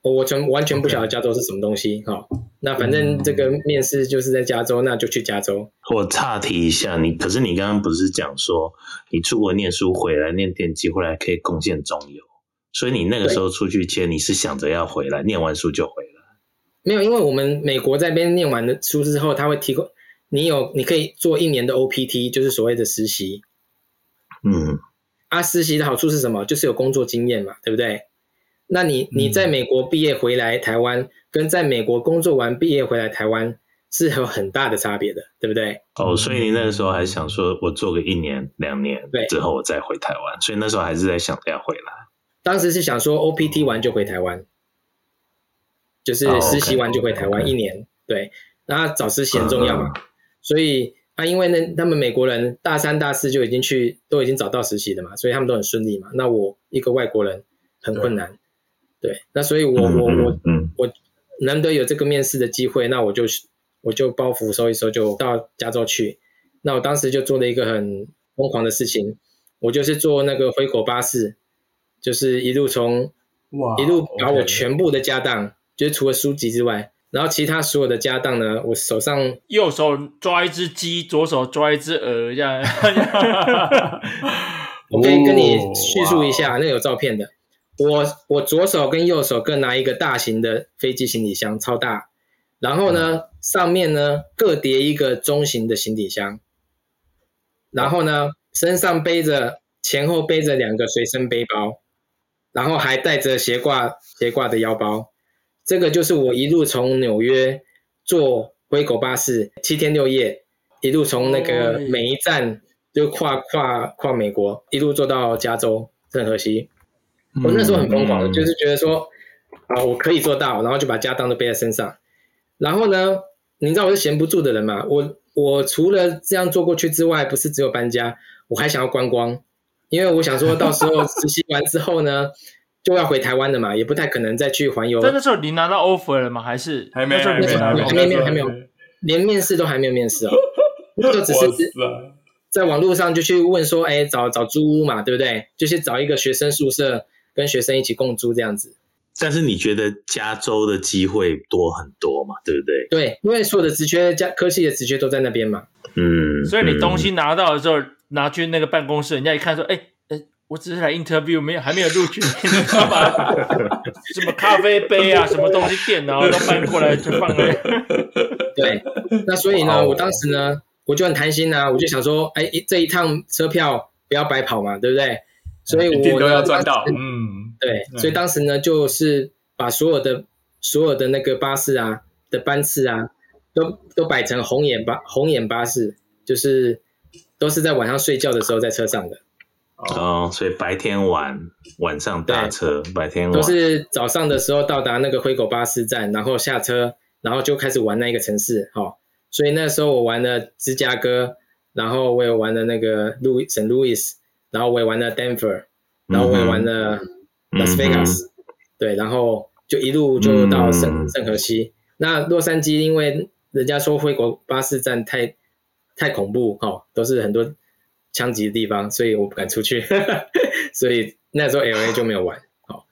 我全完全不晓得加州是什么东西哈、那反正这个面试就是在加州，那就去加州。我岔题一下，你可是你刚刚不是讲说你出国念书回来念电机，回来可以贡献中油，所以你那个时候出去签，你是想着要回来念完书就回来？没有，因为我们美国在边念完的书之后，他会提供你有你可以做一年的 OPT，就是所谓的实习。嗯，啊，实习的好处是什么？就是有工作经验嘛，对不对？那你你在美国毕业回来台湾，嗯，跟在美国工作完毕业回来台湾是有很大的差别的，对不对？哦，所以你那个时候还想说，我做个一年两年，对，之后我再回台湾，所以那时候还是在想着要回来。当时是想说 OPT 完就回台湾，就是实习完就回台湾一年，对。那找实习很重要嘛，嗯，所以啊，因为呢，他们美国人大三大四就已经去都已经找到实习的嘛，所以他们都很顺利嘛。那我一个外国人很困难。对，那所以我，我我我我难得有这个面试的机会，那我就我就包袱收一收，就到加州去。那我当时就做了一个很疯狂的事情，我就是坐那个灰狗巴士，就是一路从哇，一路把我全部的家当，就是除了书籍之外，然后其他所有的家当呢，我手上右手抓一只鸡，左手抓一只鹅，这样。我可以跟你叙述一下，那有照片的。我我左手跟右手各拿一个大型的飞机行李箱，超大，然后呢，上面呢各叠一个中型的行李箱，然后呢身上背着前后背着两个随身背包，然后还带着斜挂斜挂的腰包，这个就是我一路从纽约坐灰狗巴士七天六夜，一路从那个每一站就跨跨跨美国，一路坐到加州圣荷西。我那时候很疯狂，就是觉得说，啊，我可以做到，然后就把家当都背在身上。然后呢，你知道我是闲不住的人嘛？我我除了这样做过去之外，不是只有搬家，我还想要观光，因为我想说到时候实习完之后呢，就要回台湾的嘛，也不太可能再去环游。那时候你拿到 offer 了吗？还是还没？还没，还没，还没，还没有，连面试都还没有面试哦，那就只是在网络上就去问说，哎，找找租屋嘛，对不对？就是找一个学生宿舍。跟学生一起共租这样子，但是你觉得加州的机会多很多嘛？对不对？对，因为所有的职缺，加科技的职缺都在那边嘛。嗯，所以你东西拿到的时候，拿去那个办公室，人家一看说：“哎，哎，我只是来 interview，没有还没有录取，你知道吗？什么咖啡杯啊，什么东西，电脑都搬过来就放了。”对，那所以呢，我当时呢，我就很贪心啊，我就想说：“哎，这一趟车票不要白跑嘛，对不对？”所以我都要赚到，嗯，对，所以当时呢，就是把所有的所有的那个巴士啊的班次啊，都都摆成红眼巴红眼巴士，就是都是在晚上睡觉的时候在车上的。哦，所以白天玩晚上搭车，白天玩都是早上的时候到达那个灰狗巴士站，然后下车，然后就开始玩那一个城市。哈，所以那时候我玩了芝加哥，然后我也玩了那个路易圣路易斯。然后我也玩了 Denver，然后我也玩了 Las Vegas，、嗯、对，然后就一路就到圣圣、嗯、荷西。那洛杉矶因为人家说灰狗巴士站太太恐怖哦，都是很多枪击的地方，所以我不敢出去，所以那时候 LA 就没有玩。哦，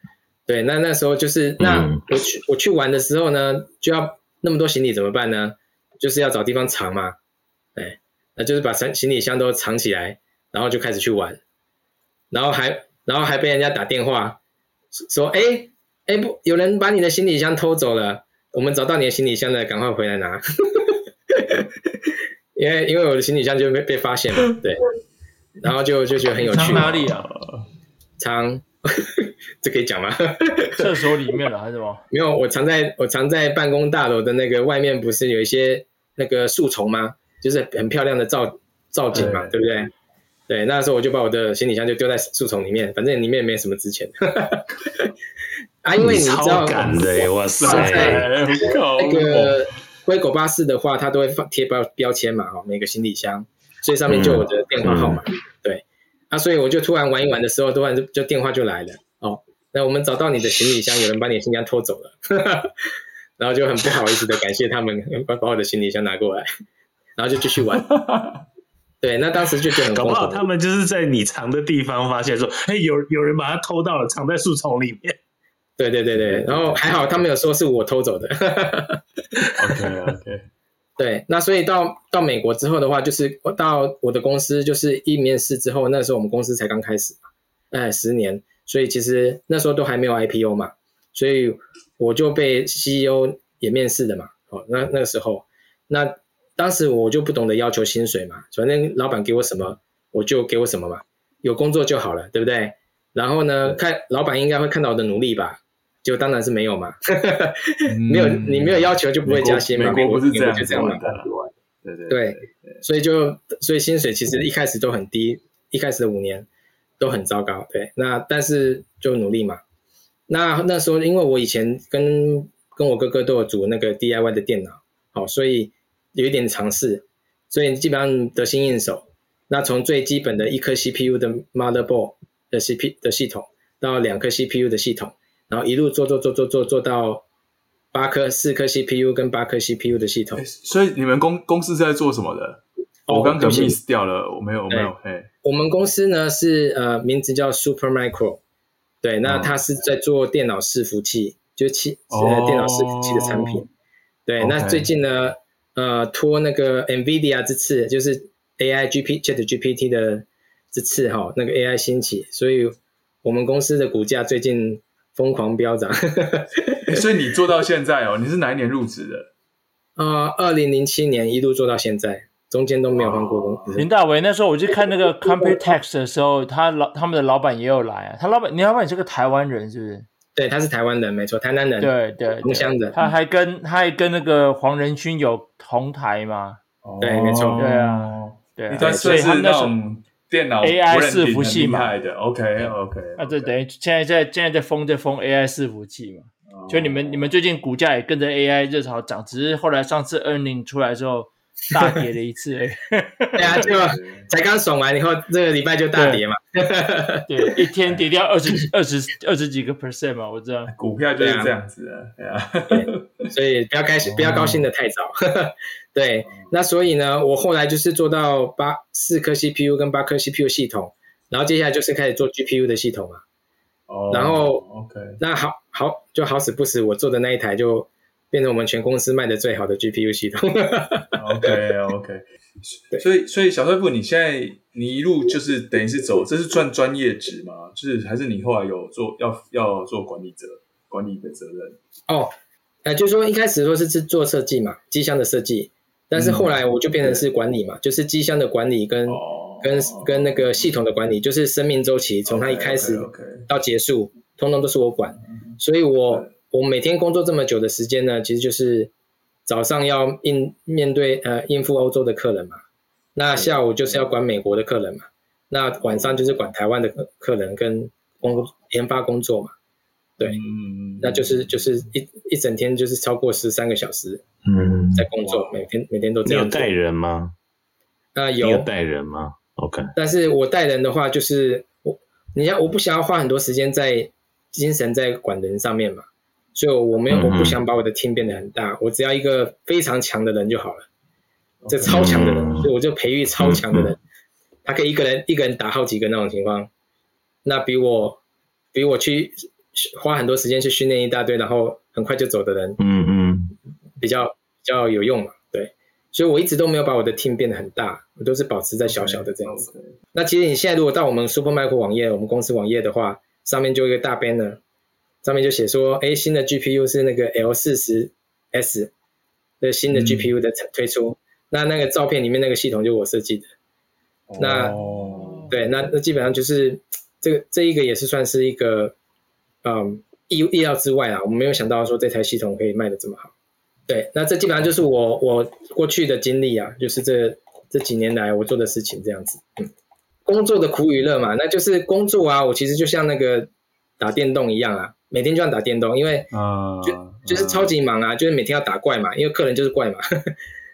对，那那时候就是那我去我去玩的时候呢，就要那么多行李怎么办呢？就是要找地方藏嘛，对，那就是把行行李箱都藏起来，然后就开始去玩。然后还，然后还被人家打电话说，哎，哎不，有人把你的行李箱偷走了，我们找到你的行李箱了，赶快回来拿。因为因为我的行李箱就被被发现了，对，然后就就觉得很有趣。藏哪里啊？藏，这可以讲吗？厕所里面了还是什么？没有，我藏在我藏在办公大楼的那个外面，不是有一些那个树丛吗？就是很漂亮的造造景嘛，对，不对？对，那时候我就把我的行李箱就丢在树丛里面，反正里面也没什么值钱。啊，因为你知道，哇塞，那个灰狗巴士的话，它都会放贴标标签嘛，哈，每个行李箱，所以上面就有我的电话号码。嗯、对，啊，所以我就突然玩一玩的时候，突然就就电话就来了。哦，那我们找到你的行李箱，有人把你的行李箱偷走了，然后就很不好意思的感谢他们把把我的行李箱拿过来，然后就继续玩。对，那当时就觉得很搞不好他们就是在你藏的地方发现说，哎，有有人把它偷到了，藏在树丛里面。对对对对，然后还好他没有说是我偷走的。OK OK。对，那所以到到美国之后的话，就是我到我的公司，就是一面试之后，那时候我们公司才刚开始嘛，哎，十年，所以其实那时候都还没有 IPO 嘛，所以我就被 CEO 也面试的嘛。哦，那那个时候，那。当时我就不懂得要求薪水嘛，反正老板给我什么，我就给我什么嘛，有工作就好了，对不对？然后呢，看老板应该会看到我的努力吧，就当然是没有嘛，没有你没有要求就不会加薪嘛，美国不是这样就这样嘛，对对对，所以就所以薪水其实一开始都很低，一开始的五年都很糟糕，对，那但是就努力嘛，那那时候因为我以前跟跟我哥哥都有组那个 DIY 的电脑，好，所以。有一点尝试，所以基本上得心应手。那从最基本的一颗 CPU 的 motherboard 的 CPU 的系统，到两颗 CPU 的系统，然后一路做做做做做做到八颗四颗 CPU 跟八颗 CPU 的系统。所以你们公公司是在做什么的？哦、我刚刚 miss 掉了，我没有我没有。嘿，我们公司呢是呃名字叫 Supermicro，对，那它是在做电脑伺服器，就是器呃电脑伺服器的产品。对.那最近呢？呃，托那个 NVIDIA 之次，就是 AI GP Chat GPT 的之次哈，那个 AI 兴起，所以我们公司的股价最近疯狂飙涨。所以你做到现在哦，你是哪一年入职的？啊、呃，二零零七年一路做到现在，中间都没有换过工。林大为那时候我去看那个 Computex 的时候，他老他们的老板也有来啊，他老板，你老板是个台湾人是不是？对，他是台湾人，没错，台南人，对对，同乡人。他还跟他还跟那个黄仁勋有同台嘛？对，没错，对啊，对啊，所以他们那种电脑 AI 伺服器嘛的，OK OK。那这等于现在在现在在封在封 AI 伺服器嘛？就你们你们最近股价也跟着 AI 热潮涨，只是后来上次 earning 出来之后。大跌了一次，哎，对啊，就才刚爽完以后，这个礼拜就大跌嘛。对，对，一天跌掉二十几、二十二十几个 percent 嘛，我知道。股票就是这样子啊，对啊。对，所以不要开心，不要高兴的太早。对，那所以呢，我后来就是做到八四颗 CPU 跟八颗 CPU 系统，然后接下来就是开始做 GPU 的系统嘛。哦。然后，OK。那好好就好死不死，我做的那一台就变成我们全公司卖的最好的 GPU 系统。OK OK，所以所以小帅傅，你现在你一路就是等于是走，这是算专业值吗？就是还是你后来有做要要做管理者管理的责任？哦，呃，就是说一开始说是是做设计嘛，机箱的设计，但是后来我就变成是管理嘛，嗯、就是机箱的管理跟、哦、跟跟那个系统的管理，就是生命周期从它一开始到结束，通通都是我管，所以我我每天工作这么久的时间呢，其实就是。早上要应面对呃应付欧洲的客人嘛，那下午就是要管美国的客人嘛，那晚上就是管台湾的客客人跟工研发工作嘛，对，嗯，那就是就是一一整天就是超过十三个小时，嗯，在工作，每天每天都这样。你有带人吗？啊，有。有带人吗？OK。但是我带人的话，就是我你要我不想要花很多时间在精神在管人上面嘛。所以我没有，我不想把我的 team 变得很大，嗯、我只要一个非常强的人就好了。这超强的人，嗯、所以我就培育超强的人，嗯、他可以一个人一个人打好几个那种情况，那比我比我去花很多时间去训练一大堆，然后很快就走的人，嗯嗯，比较比较有用嘛，对。所以我一直都没有把我的 team 变得很大，我都是保持在小小的这样子。Okay, okay. 那其实你现在如果到我们 Supermicro 网页，我们公司网页的话，上面就有一个大 banner。上面就写说，哎，新的 GPU 是那个 L 四十 S 的新的 GPU 的推出，嗯、那那个照片里面那个系统就我设计的。哦、那对，那那基本上就是这个这一个也是算是一个，嗯，意意料之外啊，我们没有想到说这台系统可以卖得这么好。对，那这基本上就是我我过去的经历啊，就是这这几年来我做的事情这样子。嗯，工作的苦与乐嘛，那就是工作啊，我其实就像那个打电动一样啊。每天就像打电动，因为啊就就是超级忙啊，就是每天要打怪嘛，因为客人就是怪嘛，呵 呵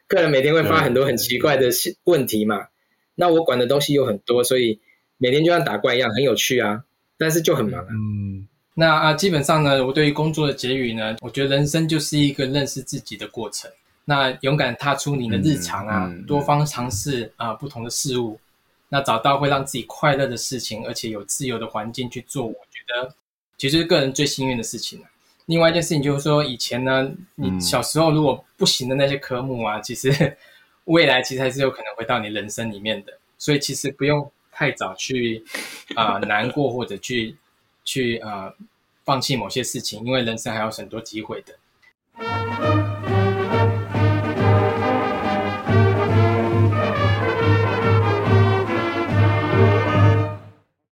客人每天会发很多很奇怪的问题嘛，那我管的东西又很多，所以每天就像打怪一样，很有趣啊，但是就很忙啊。嗯，那啊，基本上呢，我对于工作的结语呢，我觉得人生就是一个认识自己的过程。那勇敢踏出你的日常啊，嗯嗯、多方尝试啊不同的事物，那找到会让自己快乐的事情，而且有自由的环境去做，我觉得。其实是个人最幸运的事情。另外一件事情就是说，以前呢，你小时候如果不行的那些科目啊，嗯、其实 未来其实还是有可能回到你人生里面的。所以其实不用太早去啊、呃、难过或者去去呃放弃某些事情，因为人生还有很多机会的。